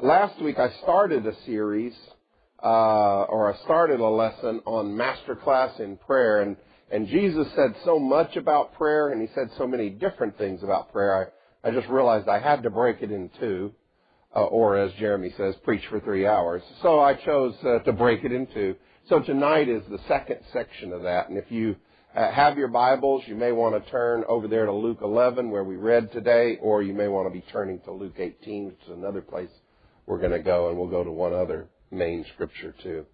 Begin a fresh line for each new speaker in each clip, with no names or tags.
last week I started a series, uh, or I started a lesson on masterclass in prayer, and and Jesus said so much about prayer, and he said so many different things about prayer. I I just realized I had to break it in two, uh, or as Jeremy says, preach for three hours. So I chose uh, to break it in two. So tonight is the second section of that, and if you uh, have your Bibles, you may want to turn over there to Luke 11 where we read today, or you may want to be turning to Luke 18, which is another place we're going to go, and we'll go to one other main scripture too.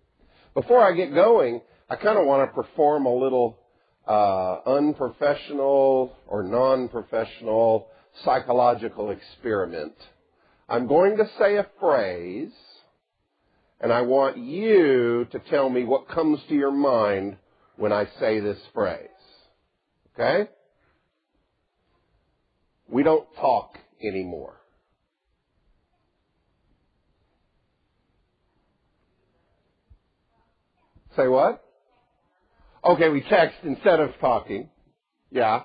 Before I get going, I kind of want to perform a little uh, unprofessional or non-professional psychological experiment. I'm going to say a phrase, and I want you to tell me what comes to your mind when I say this phrase. Okay? We don't talk anymore. Say what? Okay, we text instead of talking. Yeah.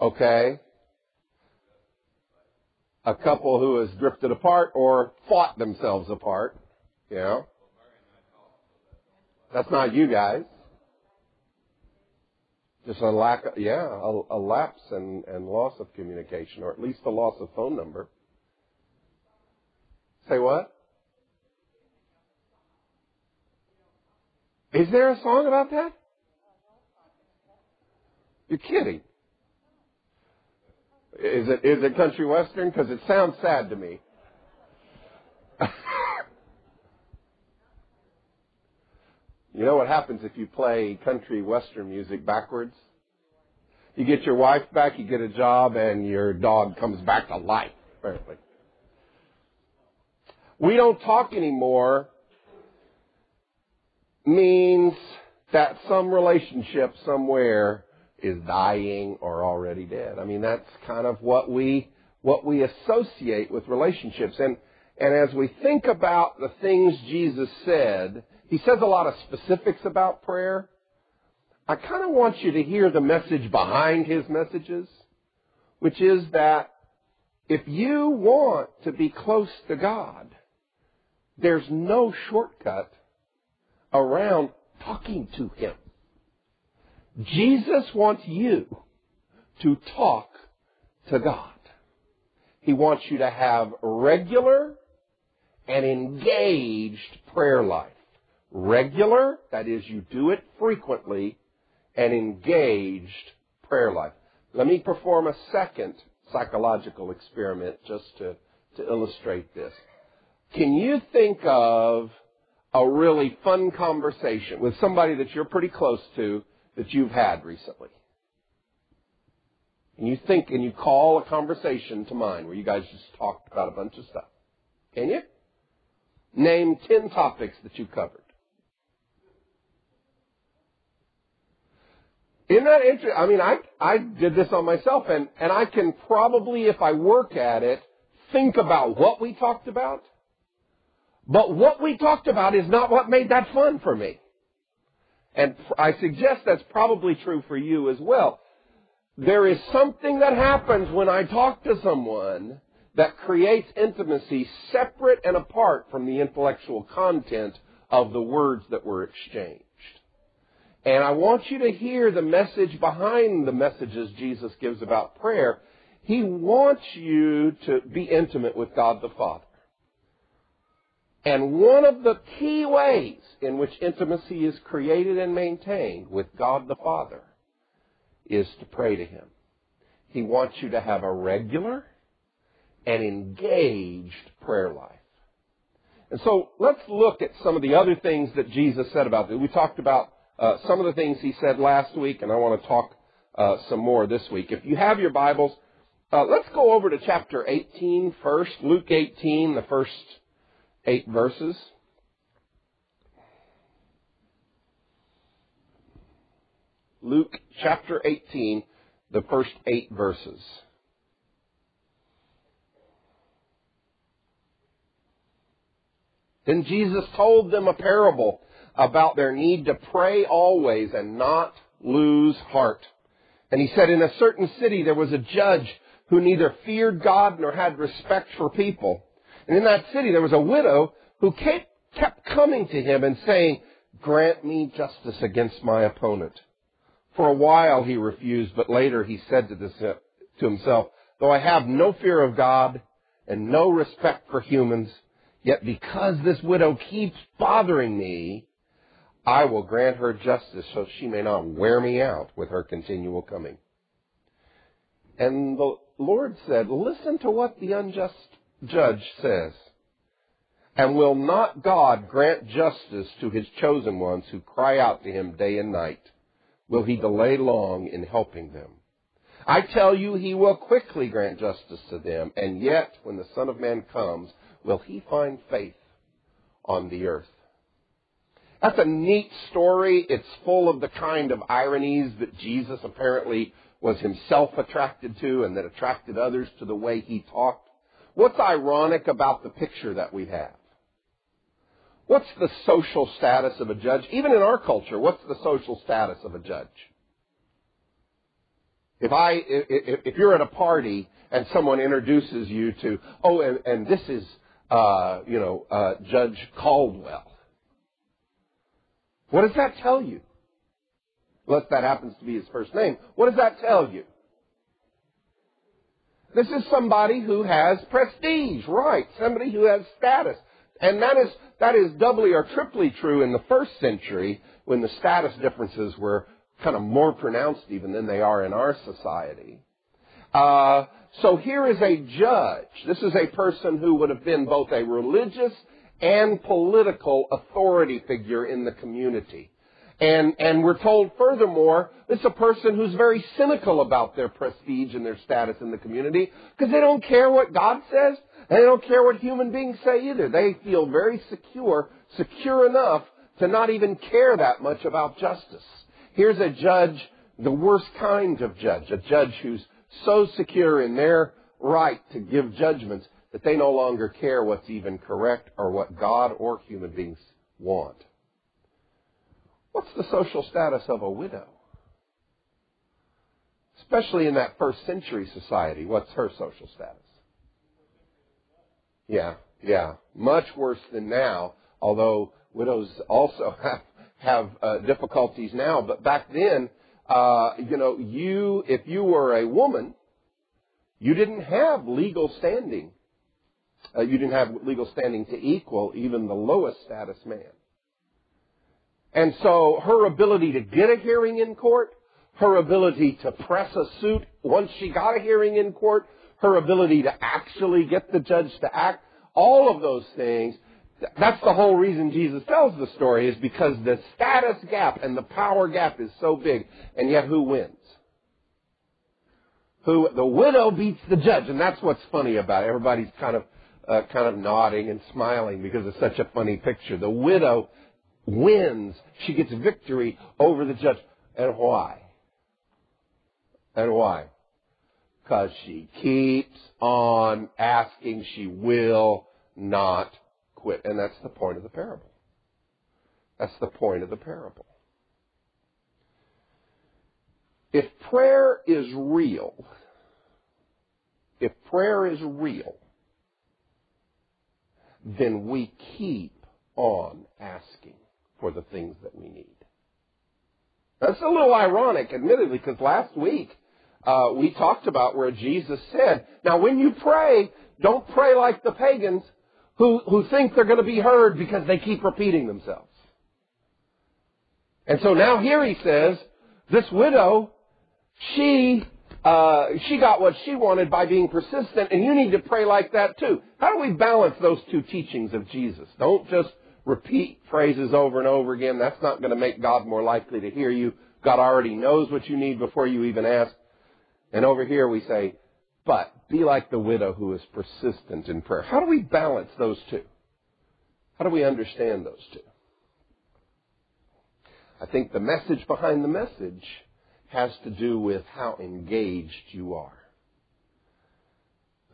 Okay. A couple who has drifted apart or fought themselves apart. Yeah. That's not you guys. Just a lack of, yeah, a, a lapse and, and loss of communication, or at least a loss of phone number. Say what? Is there a song about that? You're kidding. Is it is it country western? Because it sounds sad to me. you know what happens if you play country western music backwards? You get your wife back, you get a job, and your dog comes back to life. Apparently, we don't talk anymore means that some relationship somewhere is dying or already dead. I mean, that's kind of what we, what we associate with relationships. And, and as we think about the things Jesus said, he says a lot of specifics about prayer. I kind of want you to hear the message behind his messages, which is that if you want to be close to God, there's no shortcut around talking to Him. Jesus wants you to talk to God. He wants you to have regular and engaged prayer life. Regular, that is, you do it frequently, and engaged prayer life. Let me perform a second psychological experiment just to, to illustrate this. Can you think of a really fun conversation with somebody that you're pretty close to that you've had recently. And you think and you call a conversation to mind where you guys just talked about a bunch of stuff. Can you? Name 10 topics that you covered. Isn't that interesting? I mean, I, I did this on myself and, and I can probably, if I work at it, think about what we talked about but what we talked about is not what made that fun for me. And I suggest that's probably true for you as well. There is something that happens when I talk to someone that creates intimacy separate and apart from the intellectual content of the words that were exchanged. And I want you to hear the message behind the messages Jesus gives about prayer. He wants you to be intimate with God the Father. And one of the key ways in which intimacy is created and maintained with God the Father is to pray to Him. He wants you to have a regular and engaged prayer life. And so let's look at some of the other things that Jesus said about this. We talked about uh, some of the things He said last week, and I want to talk uh, some more this week. If you have your Bibles, uh, let's go over to chapter 18 first, Luke 18, the first eight verses. Luke chapter 18, the first eight verses. Then Jesus told them a parable about their need to pray always and not lose heart. And he said, in a certain city there was a judge who neither feared God nor had respect for people. And in that city there was a widow who kept coming to him and saying, grant me justice against my opponent. For a while he refused, but later he said to, this, to himself, though I have no fear of God and no respect for humans, yet because this widow keeps bothering me, I will grant her justice so she may not wear me out with her continual coming. And the Lord said, listen to what the unjust judge says. And will not God grant justice to his chosen ones who cry out to him day and night? Will he delay long in helping them? I tell you, he will quickly grant justice to them, and yet, when the Son of Man comes, will he find faith on the earth? That's a neat story. It's full of the kind of ironies that Jesus apparently was himself attracted to and that attracted others to the way he talked. What's ironic about the picture that we have? What's the social status of a judge? Even in our culture, what's the social status of a judge? If I, if, if you're at a party and someone introduces you to, oh, and, and this is, uh, you know, uh, Judge Caldwell. What does that tell you? Unless that happens to be his first name. What does that tell you? This is somebody who has prestige, right? Somebody who has status. And that is, that is doubly or triply true in the first century when the status differences were kind of more pronounced even than they are in our society. Uh, so here is a judge. This is a person who would have been both a religious and political authority figure in the community. And, and we're told furthermore, it's a person who's very cynical about their prestige and their status in the community because they don't care what God says. And they don't care what human beings say either. They feel very secure, secure enough to not even care that much about justice. Here's a judge, the worst kind of judge, a judge who's so secure in their right to give judgments that they no longer care what's even correct or what God or human beings want. What's the social status of a widow? Especially in that first century society, what's her social status? Yeah, yeah. Much worse than now, although widows also have, have uh, difficulties now. But back then, uh, you know, you, if you were a woman, you didn't have legal standing. Uh, you didn't have legal standing to equal even the lowest status man. And so her ability to get a hearing in court, her ability to press a suit once she got a hearing in court, her ability to actually get the judge to act, all of those things, that's the whole reason Jesus tells the story is because the status gap and the power gap is so big. And yet who wins? Who, the widow beats the judge. And that's what's funny about it. Everybody's kind of, uh, kind of nodding and smiling because it's such a funny picture. The widow wins. She gets victory over the judge. And why? And why? because she keeps on asking. She will not quit. And that's the point of the parable. That's the point of the parable. If prayer is real, if prayer is real, then we keep on asking for the things that we need. That's a little ironic, admittedly, because last week uh, we talked about where Jesus said, now when you pray, don't pray like the pagans who, who think they're going to be heard because they keep repeating themselves. And so now here he says, this widow, she, uh, she got what she wanted by being persistent, and you need to pray like that too. How do we balance those two teachings of Jesus? Don't just repeat phrases over and over again. That's not going to make God more likely to hear you. God already knows what you need before you even ask. And over here we say, but be like the widow who is persistent in prayer. How do we balance those two? How do we understand those two? I think the message behind the message has to do with how engaged you are.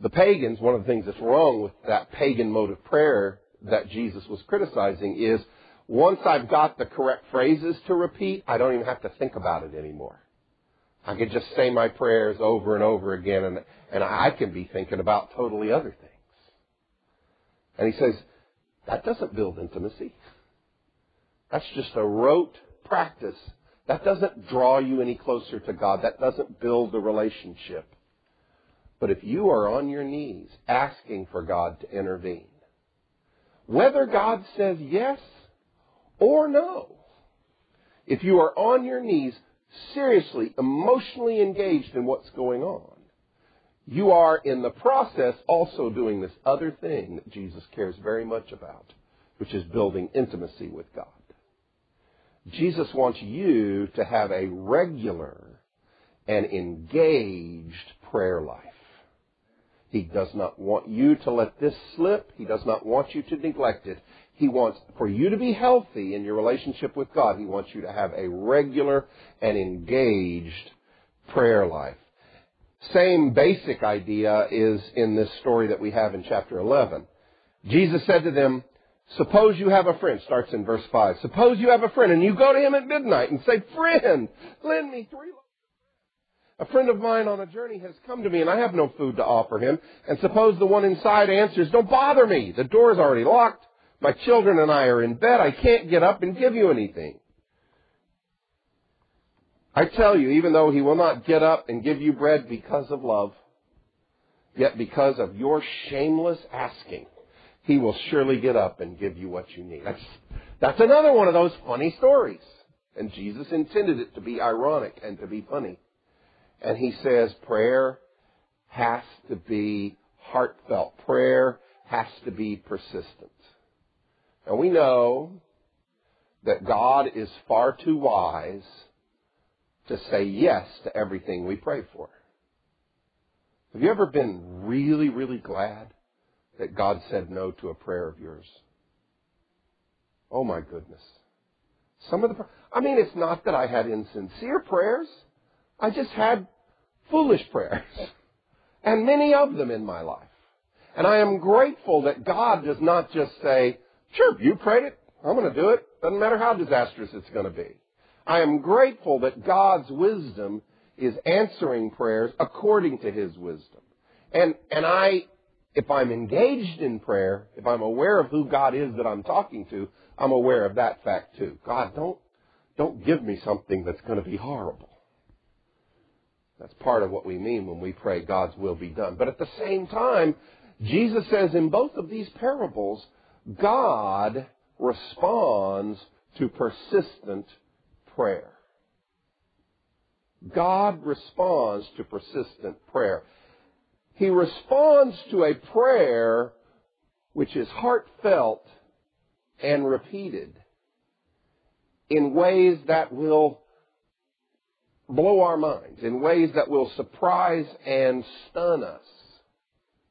The pagans, one of the things that's wrong with that pagan mode of prayer that Jesus was criticizing is once I've got the correct phrases to repeat, I don't even have to think about it anymore. I could just say my prayers over and over again and, and I can be thinking about totally other things. And he says, that doesn't build intimacy. That's just a rote practice. That doesn't draw you any closer to God. That doesn't build the relationship. But if you are on your knees asking for God to intervene, whether God says yes or no, if you are on your knees seriously, emotionally engaged in what's going on, you are in the process also doing this other thing that Jesus cares very much about, which is building intimacy with God. Jesus wants you to have a regular and engaged prayer life. He does not want you to let this slip. He does not want you to neglect it. He wants for you to be healthy in your relationship with God. He wants you to have a regular and engaged prayer life. Same basic idea is in this story that we have in chapter 11. Jesus said to them, Suppose you have a friend, starts in verse 5. Suppose you have a friend and you go to him at midnight and say, Friend, lend me three. A friend of mine on a journey has come to me and I have no food to offer him. And suppose the one inside answers, Don't bother me. The door is already locked. My children and I are in bed. I can't get up and give you anything. I tell you, even though he will not get up and give you bread because of love, yet because of your shameless asking, he will surely get up and give you what you need. That's, that's another one of those funny stories. And Jesus intended it to be ironic and to be funny. And he says prayer has to be heartfelt. Prayer has to be persistent. And we know that God is far too wise to say yes to everything we pray for. Have you ever been really, really glad that God said no to a prayer of yours? Oh my goodness. Some of the, I mean, it's not that I had insincere prayers. I just had foolish prayers. And many of them in my life. And I am grateful that God does not just say, sure, you prayed it. I'm going to do it. Doesn't matter how disastrous it's going to be. I am grateful that God's wisdom is answering prayers according to His wisdom. And, and I, if I'm engaged in prayer, if I'm aware of who God is that I'm talking to, I'm aware of that fact too. God, don't, don't give me something that's going to be horrible. That's part of what we mean when we pray God's will be done. But at the same time, Jesus says in both of these parables, God responds to persistent prayer. God responds to persistent prayer. He responds to a prayer which is heartfelt and repeated in ways that will blow our minds, in ways that will surprise and stun us,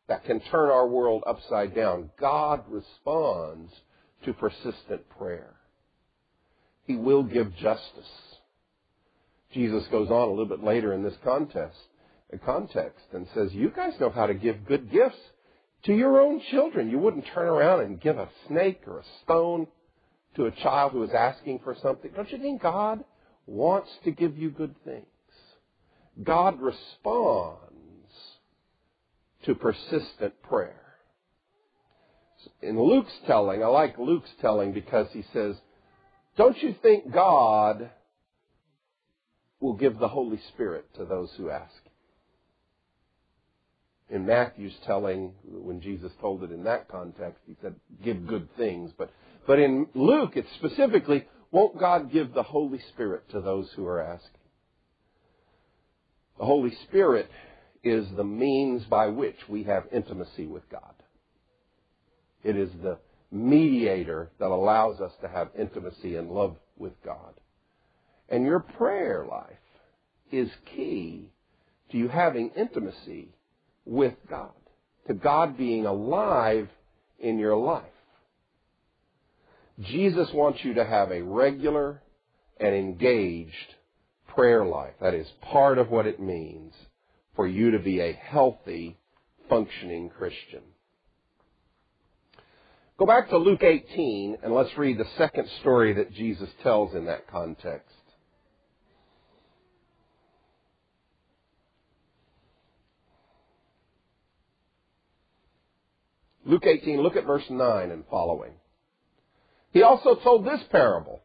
that can turn our world upside down. God responds to persistent prayer. He will give justice. Jesus goes on a little bit later in this contest, uh, context and says, You guys know how to give good gifts to your own children. You wouldn't turn around and give a snake or a stone to a child who is asking for something. Don't you think God wants to give you good things? God responds to persistent prayer. In Luke's telling, I like Luke's telling because he says, don't you think God will give the Holy Spirit to those who ask? In Matthew's telling, when Jesus told it in that context, he said, give good things. But, but in Luke, it's specifically, won't God give the Holy Spirit to those who are asking? The Holy Spirit is the means by which we have intimacy with God. It is the mediator that allows us to have intimacy and love with God. And your prayer life is key to you having intimacy with God, to God being alive in your life. Jesus wants you to have a regular and engaged prayer life. That is part of what it means for you to be a healthy, functioning Christian. Go back to Luke 18 and let's read the second story that Jesus tells in that context. Luke 18, look at verse 9 and following. He also told this parable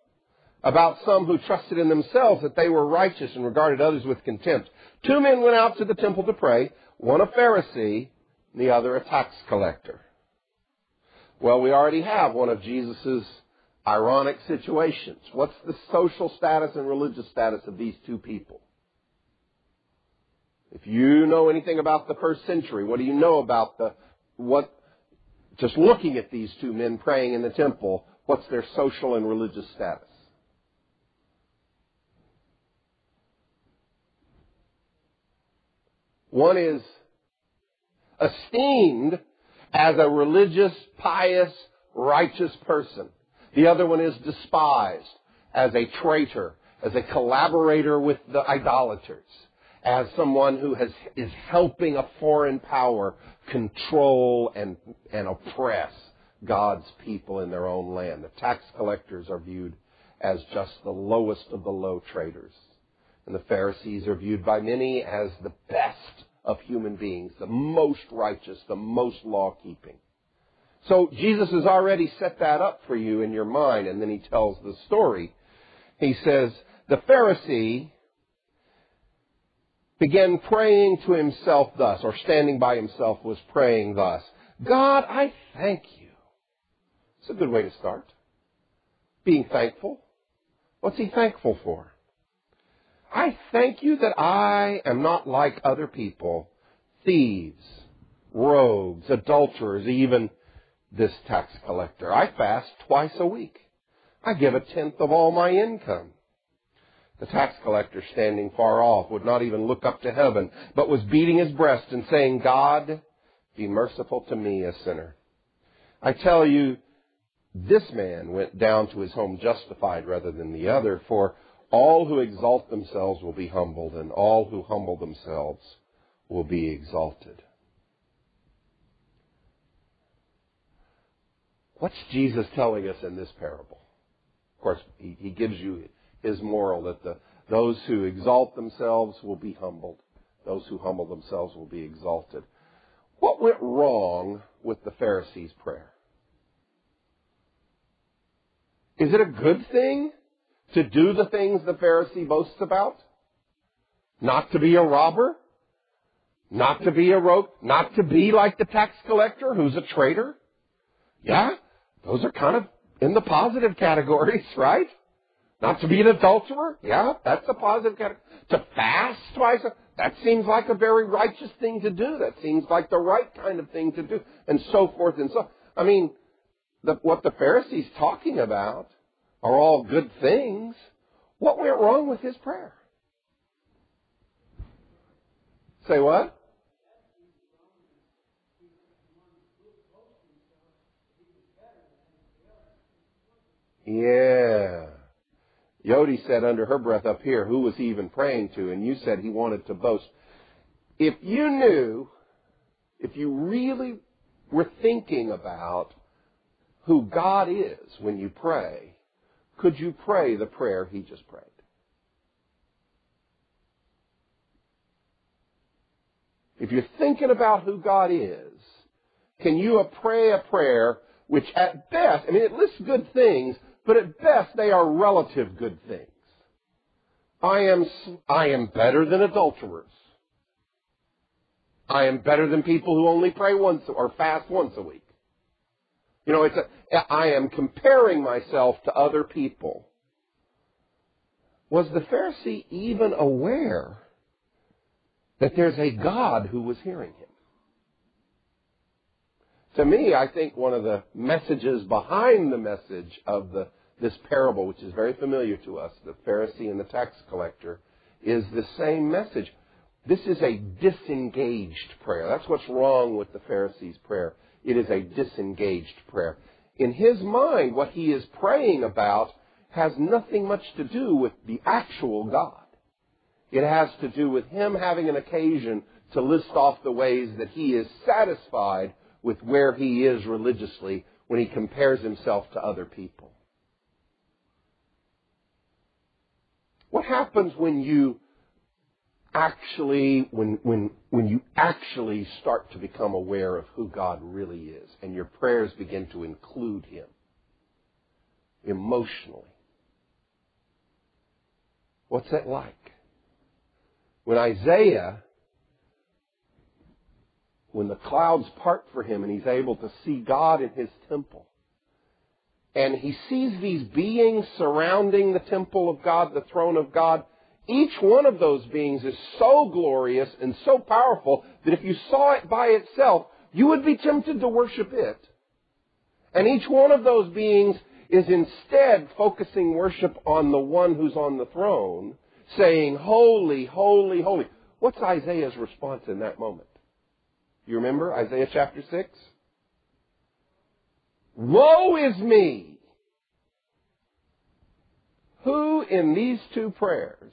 about some who trusted in themselves that they were righteous and regarded others with contempt. Two men went out to the temple to pray, one a Pharisee, the other a tax collector. Well, we already have one of Jesus' ironic situations. What's the social status and religious status of these two people? If you know anything about the first century, what do you know about the, what, just looking at these two men praying in the temple, what's their social and religious status? One is esteemed as a religious, pious, righteous person. The other one is despised as a traitor, as a collaborator with the idolaters, as someone who has, is helping a foreign power control and, and oppress God's people in their own land. The tax collectors are viewed as just the lowest of the low traders. And the Pharisees are viewed by many as the best of human beings, the most righteous, the most law keeping. So Jesus has already set that up for you in your mind, and then he tells the story. He says, the Pharisee began praying to himself thus, or standing by himself was praying thus. God, I thank you. It's a good way to start. Being thankful. What's he thankful for? I thank you that I am not like other people, thieves, rogues, adulterers, even this tax collector. I fast twice a week. I give a tenth of all my income. The tax collector, standing far off, would not even look up to heaven, but was beating his breast and saying, God, be merciful to me, a sinner. I tell you, this man went down to his home justified rather than the other, for all who exalt themselves will be humbled, and all who humble themselves will be exalted. What's Jesus telling us in this parable? Of course, he, he gives you his moral that the, those who exalt themselves will be humbled. Those who humble themselves will be exalted. What went wrong with the Pharisees' prayer? Is it a good thing to do the things the Pharisee boasts about? Not to be a robber? Not to be a rogue? Not to be like the tax collector who's a traitor? Yeah, those are kind of in the positive categories, right? Not to be an adulterer? Yeah, that's a positive category. To fast twice? That seems like a very righteous thing to do. That seems like the right kind of thing to do. And so forth and so I mean, the, what the Pharisees talking about are all good things. What went wrong with his prayer? Say what? Yeah. Yodi said under her breath up here, who was he even praying to? And you said he wanted to boast. If you knew, if you really were thinking about who God is when you pray, could you pray the prayer he just prayed? If you're thinking about who God is, can you pray a prayer which at best, I mean, it lists good things, but at best they are relative good things. I am, I am better than adulterers. I am better than people who only pray once or fast once a week. You know, it's a, I am comparing myself to other people. Was the Pharisee even aware that there's a God who was hearing him? To me, I think one of the messages behind the message of the, this parable, which is very familiar to us, the Pharisee and the tax collector, is the same message. This is a disengaged prayer. That's what's wrong with the Pharisee's prayer. It is a disengaged prayer. In his mind, what he is praying about has nothing much to do with the actual God. It has to do with him having an occasion to list off the ways that he is satisfied with where he is religiously when he compares himself to other people. What happens when you actually, when, when, when you actually start to become aware of who God really is and your prayers begin to include Him emotionally. What's that like? When Isaiah, when the clouds part for him and he's able to see God in his temple, and he sees these beings surrounding the temple of God, the throne of God, each one of those beings is so glorious and so powerful that if you saw it by itself, you would be tempted to worship it. And each one of those beings is instead focusing worship on the one who's on the throne, saying, Holy, holy, holy. What's Isaiah's response in that moment? You remember Isaiah chapter 6? Woe is me! Who in these two prayers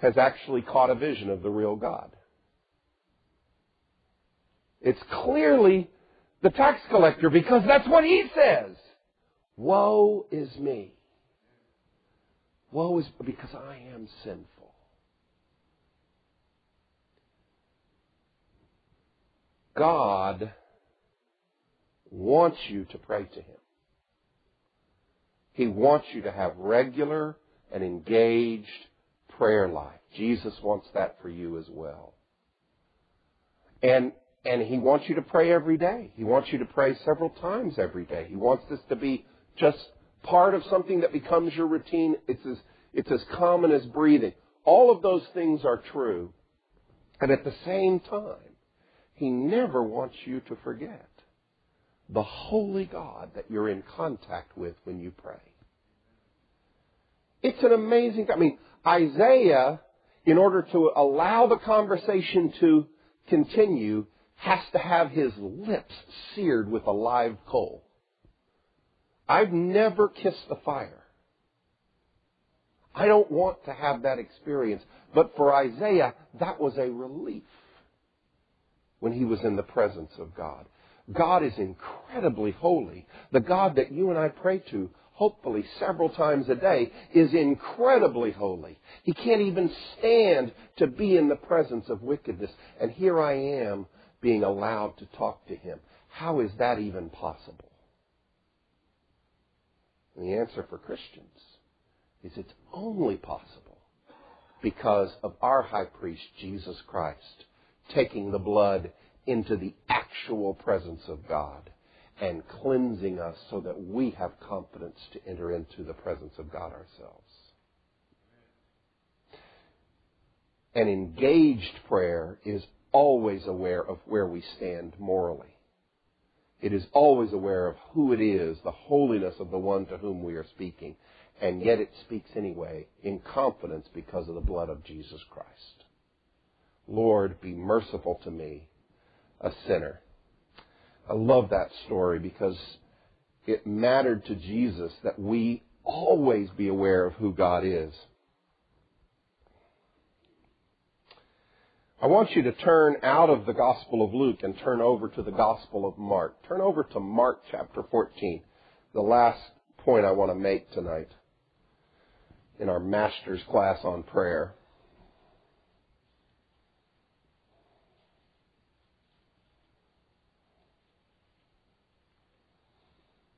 has actually caught a vision of the real God? It's clearly the tax collector because that's what he says. Woe is me. Woe is because I am sinful. God wants you to pray to Him. He wants you to have regular and engaged prayer life. Jesus wants that for you as well. And and he wants you to pray every day. He wants you to pray several times every day. He wants this to be just part of something that becomes your routine. It's as, it's as common as breathing. All of those things are true. And at the same time, He never wants you to forget the holy God that you're in contact with when you pray. It's an amazing, I mean, Isaiah, in order to allow the conversation to continue, has to have his lips seared with a live coal. I've never kissed the fire. I don't want to have that experience. But for Isaiah, that was a relief when he was in the presence of God. God is incredibly holy. The God that you and I pray to, hopefully several times a day, is incredibly holy. He can't even stand to be in the presence of wickedness. And here I am being allowed to talk to him. How is that even possible? And the answer for Christians is it's only possible because of our high priest, Jesus Christ, taking the blood into the actual presence of God and cleansing us so that we have confidence to enter into the presence of God ourselves. An engaged prayer is always aware of where we stand morally. It is always aware of who it is, the holiness of the one to whom we are speaking, and yet it speaks anyway in confidence because of the blood of Jesus Christ. Lord, be merciful to me, a sinner. I love that story because it mattered to Jesus that we always be aware of who God is. I want you to turn out of the Gospel of Luke and turn over to the Gospel of Mark. Turn over to Mark chapter 14, the last point I want to make tonight in our master's class on prayer.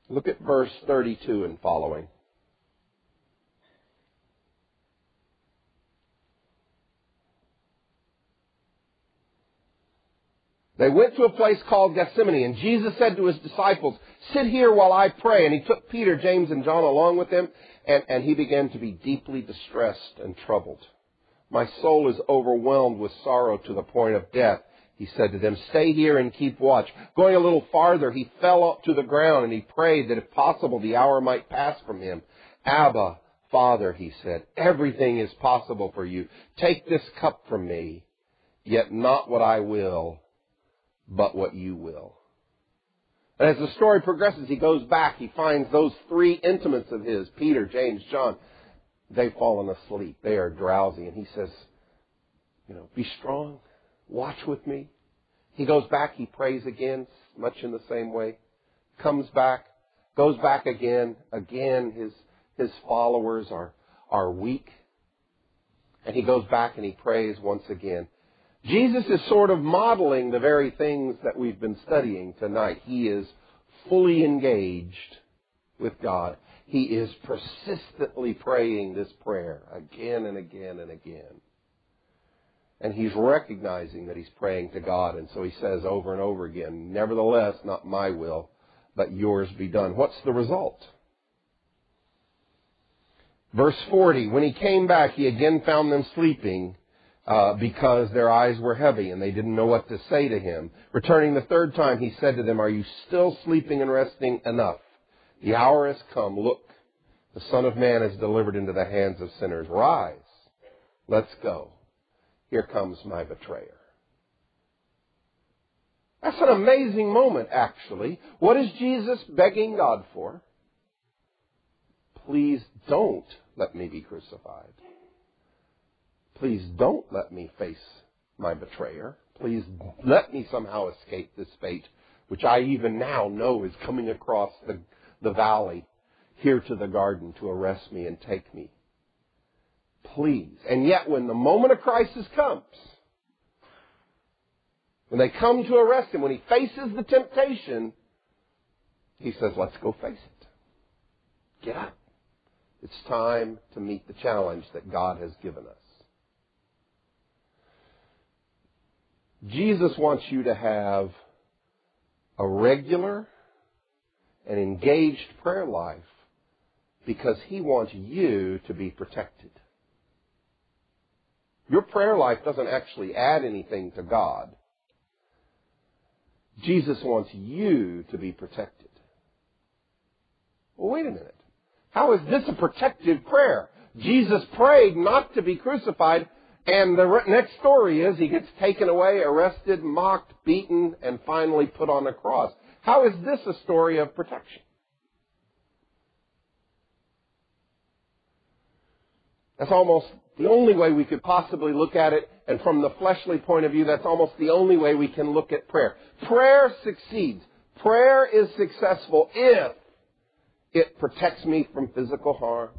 Look at verse 32 and following. They went to a place called Gethsemane, and Jesus said to his disciples, Sit here while I pray. And he took Peter, James, and John along with him, and, and he began to be deeply distressed and troubled. My soul is overwhelmed with sorrow to the point of death. He said to them, Stay here and keep watch. Going a little farther, he fell up to the ground and he prayed that if possible the hour might pass from him. Abba, Father, he said, everything is possible for you. Take this cup from me, yet not what I will, but what you will. And as the story progresses, he goes back, he finds those three intimates of his, Peter, James, John, they've fallen asleep. They are drowsy. And he says, you know, be strong. Watch with me. He goes back, he prays again, much in the same way. Comes back, goes back again. Again, his, his followers are, are weak. And he goes back and he prays once again. Jesus is sort of modeling the very things that we've been studying tonight. He is fully engaged with God. He is persistently praying this prayer again and again and again. And he's recognizing that he's praying to God, and so he says over and over again, Nevertheless, not my will, but yours be done. What's the result? Verse 40, when he came back, he again found them sleeping uh, because their eyes were heavy and they didn't know what to say to him. Returning the third time, he said to them, Are you still sleeping and resting enough? The hour has come. Look, the Son of Man is delivered into the hands of sinners. Rise. Let's go. Here comes my betrayer. That's an amazing moment, actually. What is Jesus begging God for? Please don't let me be crucified. Please don't let me face my betrayer. Please let me somehow escape this fate, which I even now know is coming across the, the valley here to the garden to arrest me and take me. Please. And yet when the moment of crisis comes, when they come to arrest him, when he faces the temptation, he says, let's go face it. Get up. It's time to meet the challenge that God has given us. Jesus wants you to have a regular and engaged prayer life because he wants you to be protected. Your prayer life doesn't actually add anything to God. Jesus wants you to be protected. Well, wait a minute. How is this a protective prayer? Jesus prayed not to be crucified, and the next story is he gets taken away, arrested, mocked, beaten, and finally put on a cross. How is this a story of protection? That's almost the only way we could possibly look at it, and from the fleshly point of view, that's almost the only way we can look at prayer. Prayer succeeds. Prayer is successful if it protects me from physical harm,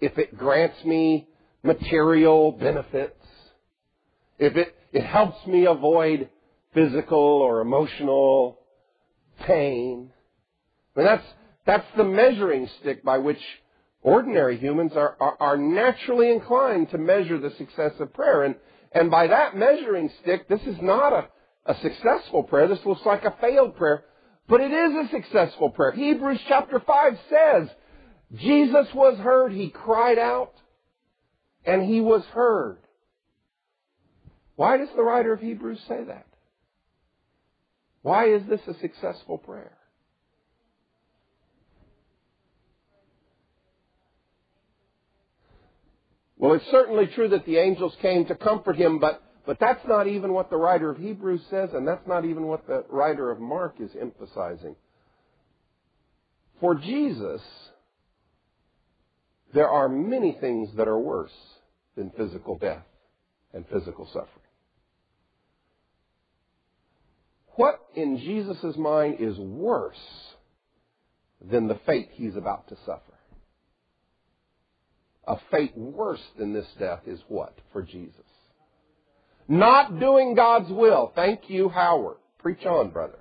if it grants me material benefits, if it, it helps me avoid physical or emotional pain. I mean, that's, that's the measuring stick by which ordinary humans are, are, are, naturally inclined to measure the success of prayer. And, and by that measuring stick, this is not a, a successful prayer. This looks like a failed prayer. But it is a successful prayer. Hebrews chapter 5 says, Jesus was heard. He cried out, and he was heard. Why does the writer of Hebrews say that? Why is this a successful prayer? Well, it's certainly true that the angels came to comfort him, but, but that's not even what the writer of Hebrews says, and that's not even what the writer of Mark is emphasizing. For Jesus, there are many things that are worse than physical death and physical suffering. What in Jesus' mind is worse than the fate he's about to suffer? A fate worse than this death is what for Jesus? Not doing God's will. Thank you, Howard. Preach on, brother.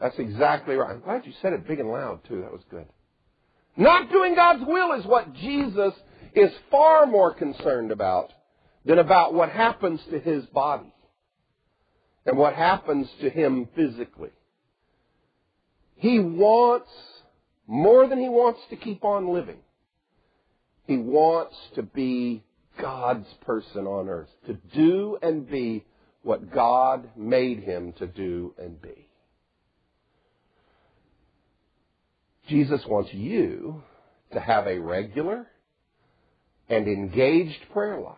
That's exactly right. I'm glad you said it big and loud, too. That was good. Not doing God's will is what Jesus is far more concerned about than about what happens to his body and what happens to him physically. He wants more than he wants to keep on living. He wants to be God's person on earth, to do and be what God made him to do and be. Jesus wants you to have a regular and engaged prayer life.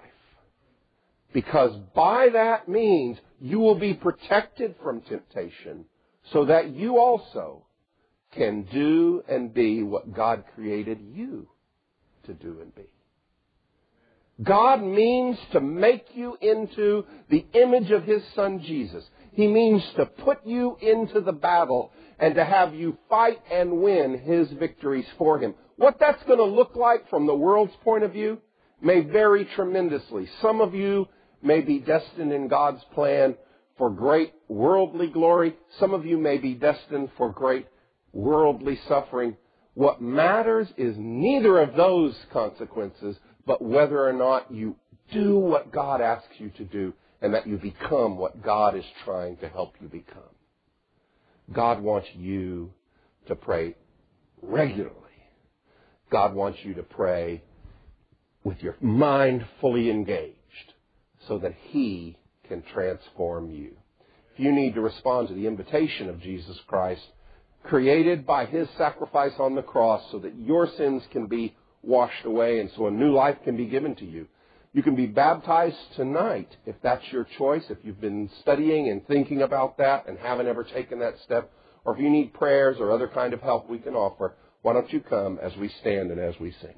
Because by that means, you will be protected from temptation so that you also can do and be what God created you to do and be. God means to make you into the image of His Son Jesus. He means to put you into the battle and to have you fight and win His victories for Him. What that's going to look like from the world's point of view may vary tremendously. Some of you may be destined in God's plan for great worldly glory. Some of you may be destined for great worldly suffering. What matters is neither of those consequences, but whether or not you do what God asks you to do and that you become what God is trying to help you become. God wants you to pray regularly. God wants you to pray with your mind fully engaged so that He can transform you. If you need to respond to the invitation of Jesus Christ, created by His sacrifice on the cross so that your sins can be washed away and so a new life can be given to you. You can be baptized tonight if that's your choice, if you've been studying and thinking about that and haven't ever taken that step, or if you need prayers or other kind of help we can offer, why don't you come as we stand and as we sing?